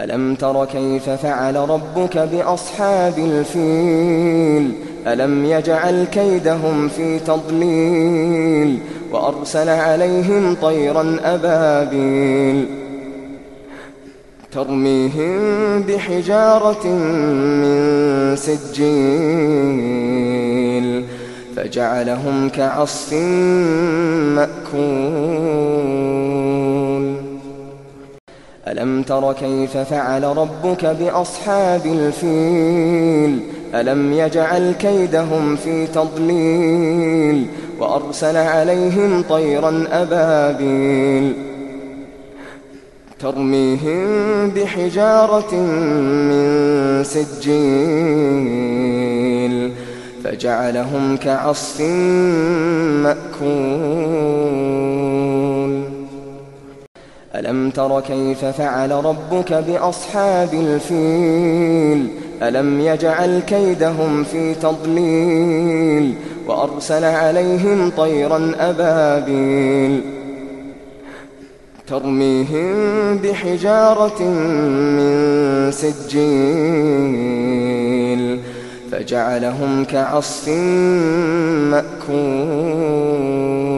ألم تر كيف فعل ربك بأصحاب الفيل؟ ألم يجعل كيدهم في تضليل؟ وأرسل عليهم طيرا أبابيل. ترميهم بحجارة من سجيل. فجعلهم كعصف مأكول. ألم تر كيف فعل ربك بأصحاب الفيل ألم يجعل كيدهم في تضليل وأرسل عليهم طيرا أبابيل ترميهم بحجارة من سجيل فجعلهم كعصف مأكول ألم تر كيف فعل ربك بأصحاب الفيل؟ ألم يجعل كيدهم في تضليل؟ وأرسل عليهم طيرا أبابيل. ترميهم بحجارة من سجيل. فجعلهم كعصف مأكول.